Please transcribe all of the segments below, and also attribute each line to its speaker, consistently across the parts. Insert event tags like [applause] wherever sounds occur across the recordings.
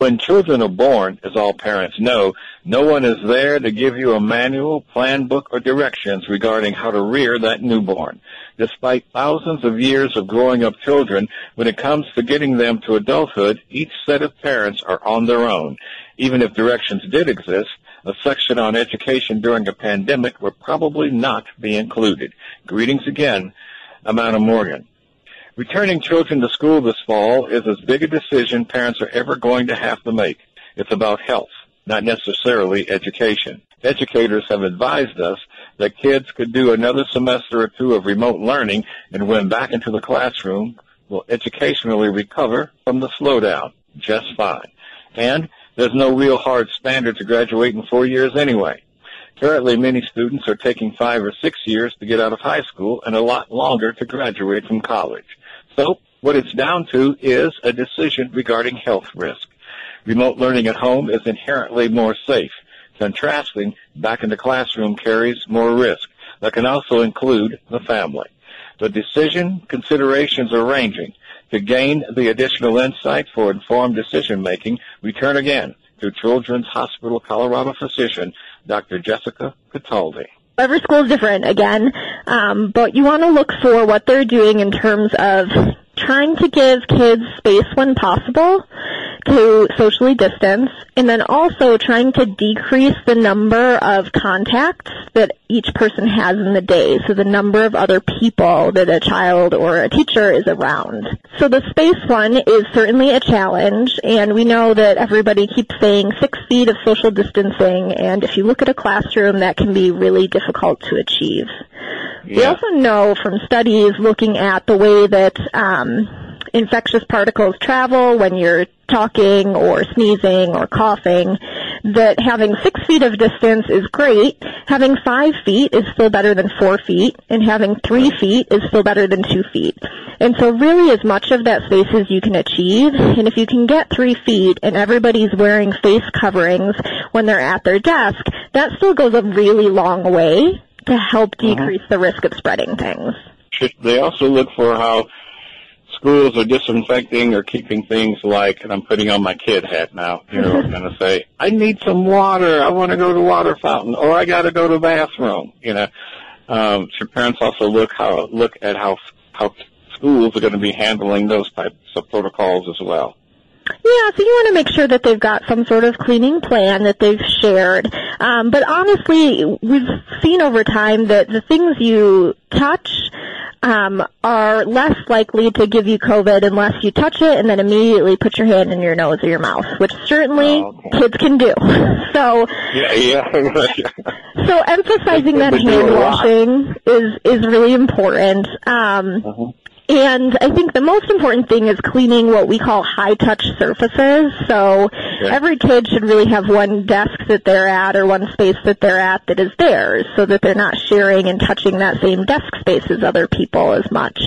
Speaker 1: When children are born, as all parents know, no one is there to give you a manual, plan book, or directions regarding how to rear that newborn. Despite thousands of years of growing up children, when it comes to getting them to adulthood, each set of parents are on their own. Even if directions did exist, a section on education during a pandemic would probably not be included. Greetings again, Amanda Morgan. Returning children to school this fall is as big a decision parents are ever going to have to make. It's about health, not necessarily education. Educators have advised us that kids could do another semester or two of remote learning and when back into the classroom will educationally recover from the slowdown just fine. And there's no real hard standard to graduate in four years anyway. Currently, many students are taking five or six years to get out of high school and a lot longer to graduate from college. So what it's down to is a decision regarding health risk. Remote learning at home is inherently more safe. Contrasting, back in the classroom carries more risk. That can also include the family. The decision considerations are ranging. To gain the additional insight for informed decision making, we turn again to Children's Hospital Colorado physician, Dr. Jessica Cataldi
Speaker 2: every school is different again, um, but you want to look for what they're doing in terms of trying to give kids space when possible to socially distance, and then also trying to decrease the number of contacts that each person has in the day, so the number of other people that a child or a teacher is around. So the space one is certainly a challenge, and we know that everybody keeps saying six feet of social distancing, and if you look at a classroom, that can be really difficult to achieve. Yeah. We also know from studies looking at the way that um, infectious particles travel when you're talking or sneezing or coughing, that having six feet of distance is great. Having five feet is still better than four feet, and having three feet is still better than two feet. And so really as much of that space as you can achieve, and if you can get three feet and everybody's wearing face coverings when they're at their desk, that still goes a really long way to help uh-huh. decrease the risk of spreading things.
Speaker 1: They also look for how schools are disinfecting or keeping things like, and I'm putting on my kid hat now, you know, I'm going to say, [laughs] I need some water. I want to go to water fountain or I got to go to the bathroom, you know. Um, should parents also look how, look at how, how schools are going to be handling those types of protocols as well?
Speaker 2: Yeah, so you want to make sure that they've got some sort of cleaning plan that they've shared. Um, but honestly, we've seen over time that the things you touch um, are less likely to give you COVID unless you touch it and then immediately put your hand in your nose or your mouth, which certainly oh, okay. kids can do. [laughs] So
Speaker 1: yeah, yeah. [laughs]
Speaker 2: so emphasizing that hand washing is is really important. Um, uh-huh. And I think the most important thing is cleaning what we call high touch surfaces. So every kid should really have one desk that they're at or one space that they're at that is theirs so that they're not sharing and touching that same desk space as other people as much.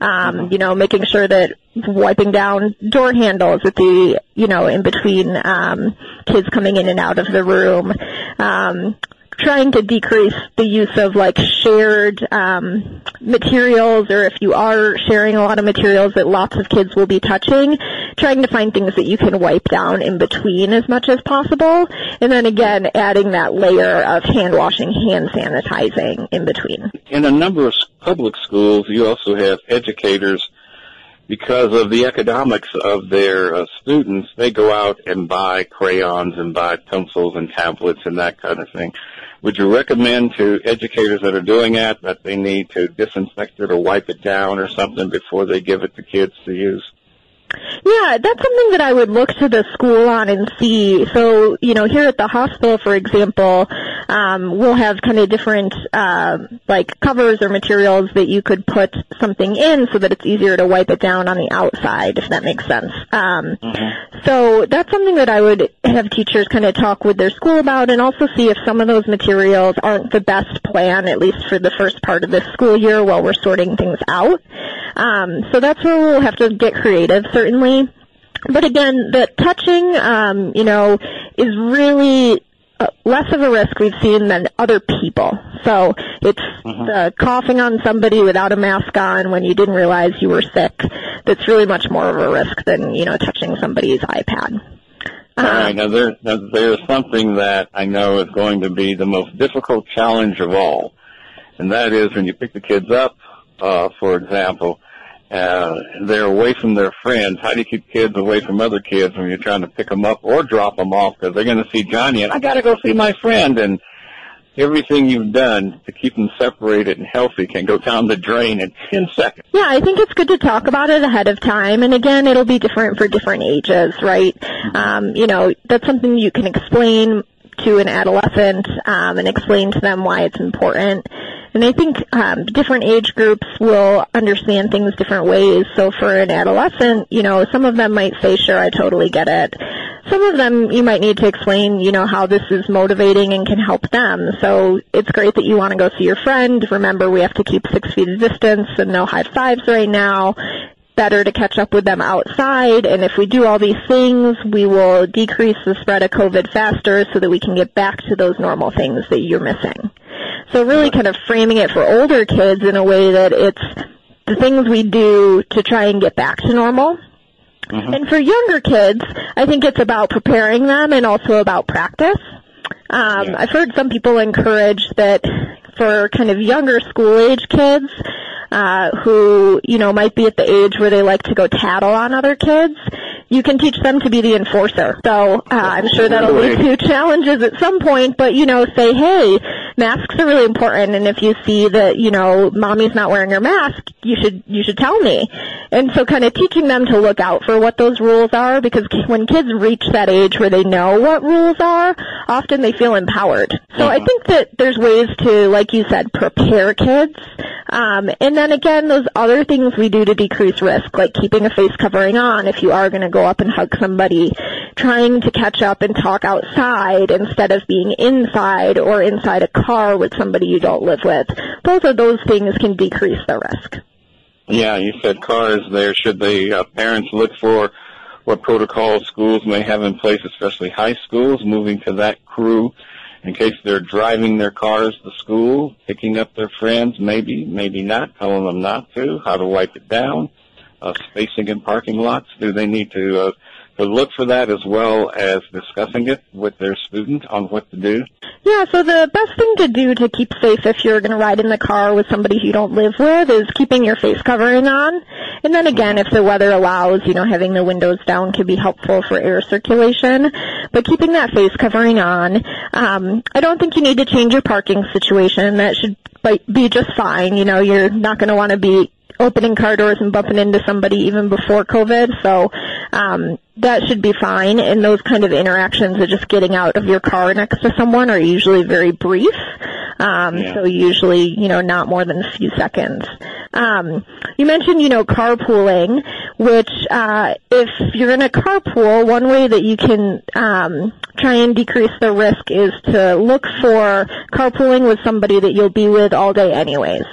Speaker 2: Um, mm-hmm. you know, making sure that wiping down door handles at the, you know, in between, um, kids coming in and out of the room. Um, trying to decrease the use of like shared um, materials or if you are sharing a lot of materials that lots of kids will be touching, trying to find things that you can wipe down in between as much as possible. And then again, adding that layer of hand washing, hand sanitizing in between.
Speaker 1: In a number of public schools, you also have educators because of the economics of their uh, students, they go out and buy crayons and buy pencils and tablets and that kind of thing. Would you recommend to educators that are doing that that they need to disinfect it or wipe it down or something before they give it to kids to use?
Speaker 2: Yeah, that's something that I would look to the school on and see. So, you know, here at the hospital, for example, um, we'll have kind of different, uh, like covers or materials that you could put something in so that it's easier to wipe it down on the outside, if that makes sense. Um, mm-hmm. So that's something that I would have teachers kind of talk with their school about and also see if some of those materials aren't the best plan, at least for the first part of the school year while we're sorting things out. Um, so that's where we'll have to get creative, certainly. But again, the touching, um, you know, is really less of a risk we've seen than other people. So it's uh-huh. the coughing on somebody without a mask on when you didn't realize you were sick. That's really much more of a risk than you know touching somebody's iPad.
Speaker 1: All right, now there, now there's something that I know is going to be the most difficult challenge of all, and that is when you pick the kids up, uh, for example, uh, they're away from their friends. How do you keep kids away from other kids when you're trying to pick them up or drop them off because they're going to see Johnny and I got to go see my friend and everything you've done to keep them separated and healthy can go down the drain in 10 seconds.
Speaker 2: Yeah, I think it's good to talk about it ahead of time. And again, it'll be different for different ages, right? Um, you know, that's something you can explain to an adolescent um, and explain to them why it's important. And I think um, different age groups will understand things different ways. So for an adolescent, you know, some of them might say, sure, I totally get it. Some of them you might need to explain, you know, how this is motivating and can help them. So it's great that you want to go see your friend. Remember, we have to keep six feet of distance and no high fives right now better to catch up with them outside. And if we do all these things, we will decrease the spread of COVID faster so that we can get back to those normal things that you're missing. So really kind of framing it for older kids in a way that it's the things we do to try and get back to normal. Mm-hmm. And for younger kids, I think it's about preparing them and also about practice. Um, yeah. I've heard some people encourage that for kind of younger school age kids, uh, who, you know, might be at the age where they like to go tattle on other kids, you can teach them to be the enforcer. So uh, I'm sure that'll lead to challenges at some point, but you know, say, hey, masks are really important, and if you see that you know mommy's not wearing her mask, you should you should tell me. And so, kind of teaching them to look out for what those rules are, because when kids reach that age where they know what rules are, often they feel empowered. So I think that there's ways to, like you said, prepare kids. Um, and then again, those other things we do to decrease risk, like keeping a face covering on if you are going to go up and hug somebody, trying to catch up and talk outside instead of being inside or inside a car with somebody you don't live with. Both of those things can decrease the risk.
Speaker 1: Yeah, you said cars there. Should the uh, parents look for what protocols schools may have in place, especially high schools, moving to that crew in case they're driving their cars to school, picking up their friends, maybe, maybe not, telling them not to, how to wipe it down, uh, spacing in parking lots. Do they need to uh, to look for that as well as discussing it with their student on what to do?
Speaker 2: Yeah, so the best thing to do to keep safe if you're going to ride in the car with somebody you don't live with is keeping your face covering on. And then again, if the weather allows, you know, having the windows down can be helpful for air circulation. But keeping that face covering on, um, I don't think you need to change your parking situation. That should be just fine. You know, you're not going to want to be opening car doors and bumping into somebody even before COVID. So um, that should be fine. And those kind of interactions of just getting out of your car next to someone are usually very brief. Um, yeah. So usually, you know, not more than a few seconds. Um, you mentioned, you know, carpooling, which uh, if you're in a carpool, one way that you can um, try and decrease the risk is to look for carpooling with somebody that you'll be with all day anyways.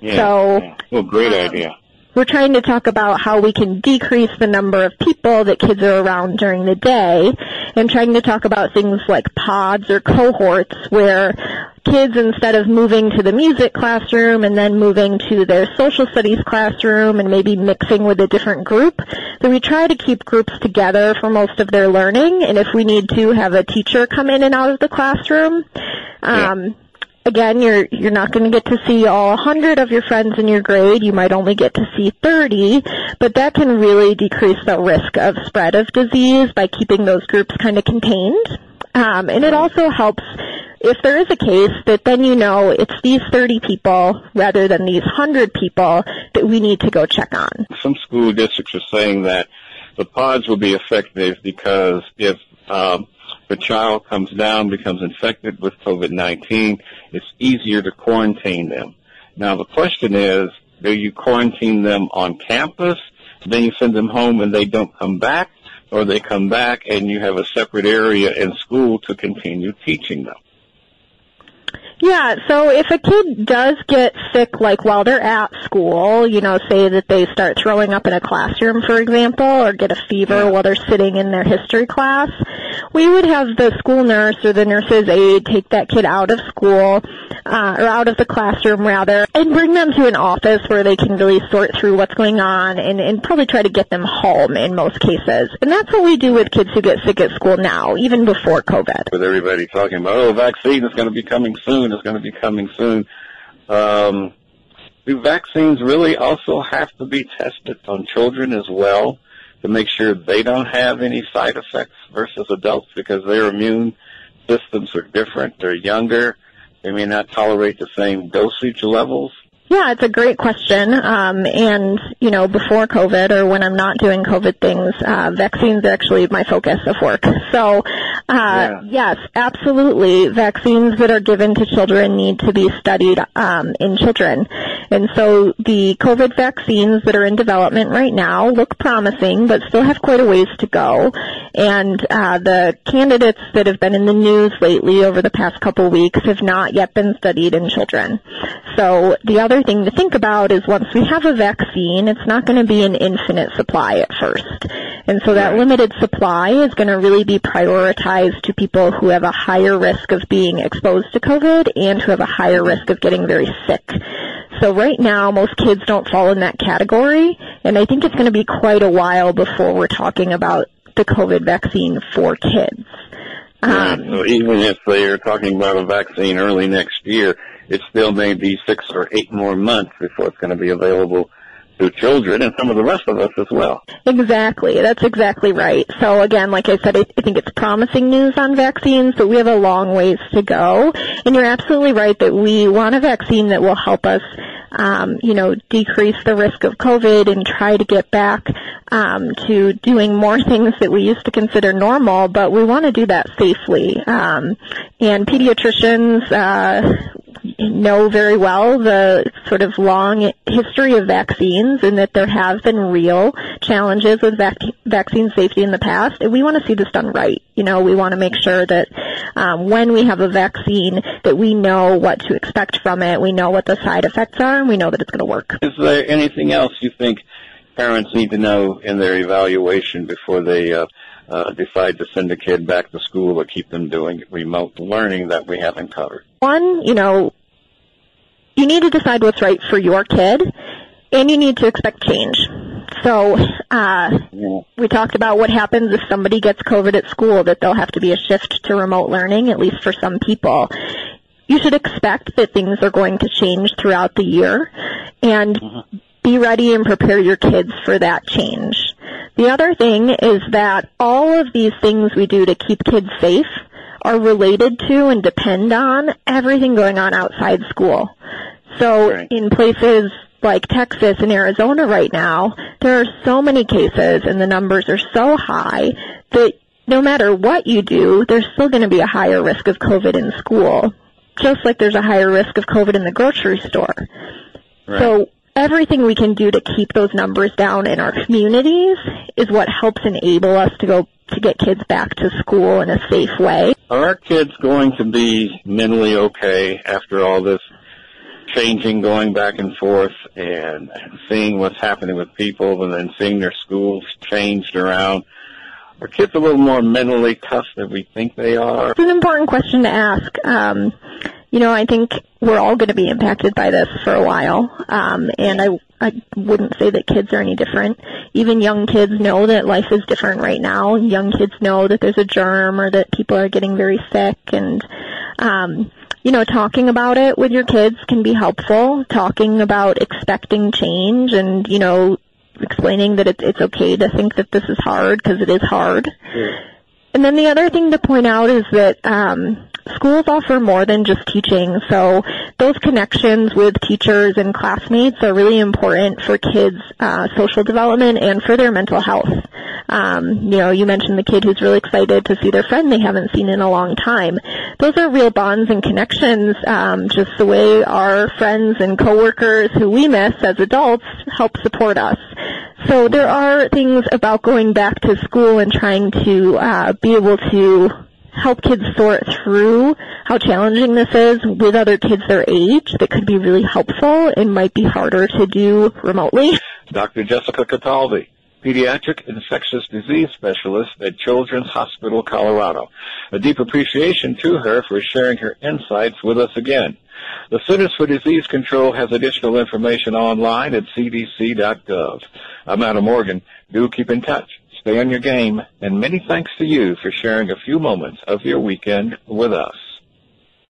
Speaker 1: Yeah. So, well, great um, idea
Speaker 2: we're trying to talk about how we can decrease the number of people that kids are around during the day and trying to talk about things like pods or cohorts where kids instead of moving to the music classroom and then moving to their social studies classroom and maybe mixing with a different group, that we try to keep groups together for most of their learning and if we need to have a teacher come in and out of the classroom, um, yeah again, you're you're not going to get to see all 100 of your friends in your grade. You might only get to see 30, but that can really decrease the risk of spread of disease by keeping those groups kind of contained. Um, and it also helps if there is a case that then you know it's these 30 people rather than these 100 people that we need to go check on.
Speaker 1: Some school districts are saying that the pods will be effective because if um, the child comes down, becomes infected with COVID-19, it's easier to quarantine them. Now the question is, do you quarantine them on campus, then you send them home and they don't come back, or they come back and you have a separate area in school to continue teaching them?
Speaker 2: Yeah, so if a kid does get sick, like while they're at school, you know, say that they start throwing up in a classroom, for example, or get a fever while they're sitting in their history class, we would have the school nurse or the nurse's aide take that kid out of school, uh, or out of the classroom rather, and bring them to an office where they can really sort through what's going on and, and probably try to get them home in most cases. And that's what we do with kids who get sick at school now, even before COVID.
Speaker 1: With everybody talking about, oh, vaccine is going to be coming soon, it's going to be coming soon. Um, do vaccines really also have to be tested on children as well to make sure they don't have any side effects versus adults because their immune systems are different. They're younger. They may not tolerate the same dosage levels.
Speaker 2: Yeah, it's a great question. Um, and, you know, before COVID or when I'm not doing COVID things, uh, vaccines are actually my focus of work. So, uh, yeah. yes, absolutely. Vaccines that are given to children need to be studied, um, in children. And so the COVID vaccines that are in development right now look promising, but still have quite a ways to go. And, uh, the candidates that have been in the news lately over the past couple weeks have not yet been studied in children. So the other thing to think about is once we have a vaccine, it's not going to be an infinite supply at first. And so that limited supply is going to really be prioritized to people who have a higher risk of being exposed to COVID and who have a higher risk of getting very sick. So right now, most kids don't fall in that category, and I think it's going to be quite a while before we're talking about the COVID vaccine for kids.
Speaker 1: Um, so even if they're talking about a vaccine early next year, it still may be six or eight more months before it's going to be available to children and some of the rest of us as well.
Speaker 2: Exactly. That's exactly right. So again, like I said, I, I think it's promising news on vaccines, but we have a long ways to go. And you're absolutely right that we want a vaccine that will help us um, you know, decrease the risk of COVID and try to get back um, to doing more things that we used to consider normal, but we want to do that safely. Um, and pediatricians, uh, know very well the sort of long history of vaccines and that there have been real challenges with vac- vaccine safety in the past. And we want to see this done right. You know, we want to make sure that um, when we have a vaccine that we know what to expect from it, we know what the side effects are, and we know that it's going to work.
Speaker 1: Is there anything else you think parents need to know in their evaluation before they uh, uh, decide to send a kid back to school or keep them doing remote learning that we haven't covered?
Speaker 2: One, you know, you need to decide what's right for your kid, and you need to expect change. So, uh, we talked about what happens if somebody gets COVID at school, that there'll have to be a shift to remote learning, at least for some people. You should expect that things are going to change throughout the year, and mm-hmm. be ready and prepare your kids for that change. The other thing is that all of these things we do to keep kids safe are related to and depend on everything going on outside school. So right. in places like Texas and Arizona right now, there are so many cases and the numbers are so high that no matter what you do, there's still going to be a higher risk of COVID in school, just like there's a higher risk of COVID in the grocery store. Right. So everything we can do to keep those numbers down in our communities is what helps enable us to go to get kids back to school in a safe way.
Speaker 1: Are our kids going to be mentally okay after all this changing, going back and forth, and seeing what's happening with people, and then seeing their schools changed around? Are kids a little more mentally tough than we think they are?
Speaker 2: It's an important question to ask. Um, you know, I think we're all going to be impacted by this for a while. Um, and I, I wouldn't say that kids are any different. Even young kids know that life is different right now. Young kids know that there's a germ or that people are getting very sick and, um, you know, talking about it with your kids can be helpful. Talking about expecting change and, you know, explaining that it's, it's okay to think that this is hard because it is hard. And then the other thing to point out is that um, schools offer more than just teaching. So those connections with teachers and classmates are really important for kids' uh, social development and for their mental health. Um, you know, you mentioned the kid who's really excited to see their friend they haven't seen in a long time. Those are real bonds and connections, um, just the way our friends and coworkers who we miss as adults help support us. So there are things about going back to school and trying to uh, be able to help kids sort through how challenging this is with other kids their age that could be really helpful and might be harder to do remotely.
Speaker 1: Dr. Jessica Cataldi, pediatric infectious disease specialist at Children's Hospital, Colorado. A deep appreciation to her for sharing her insights with us again. The Centers for Disease Control has additional information online at cdc.gov. I'm Adam Morgan. Do keep in touch. Stay on your game, and many thanks to you for sharing a few moments of your weekend with us.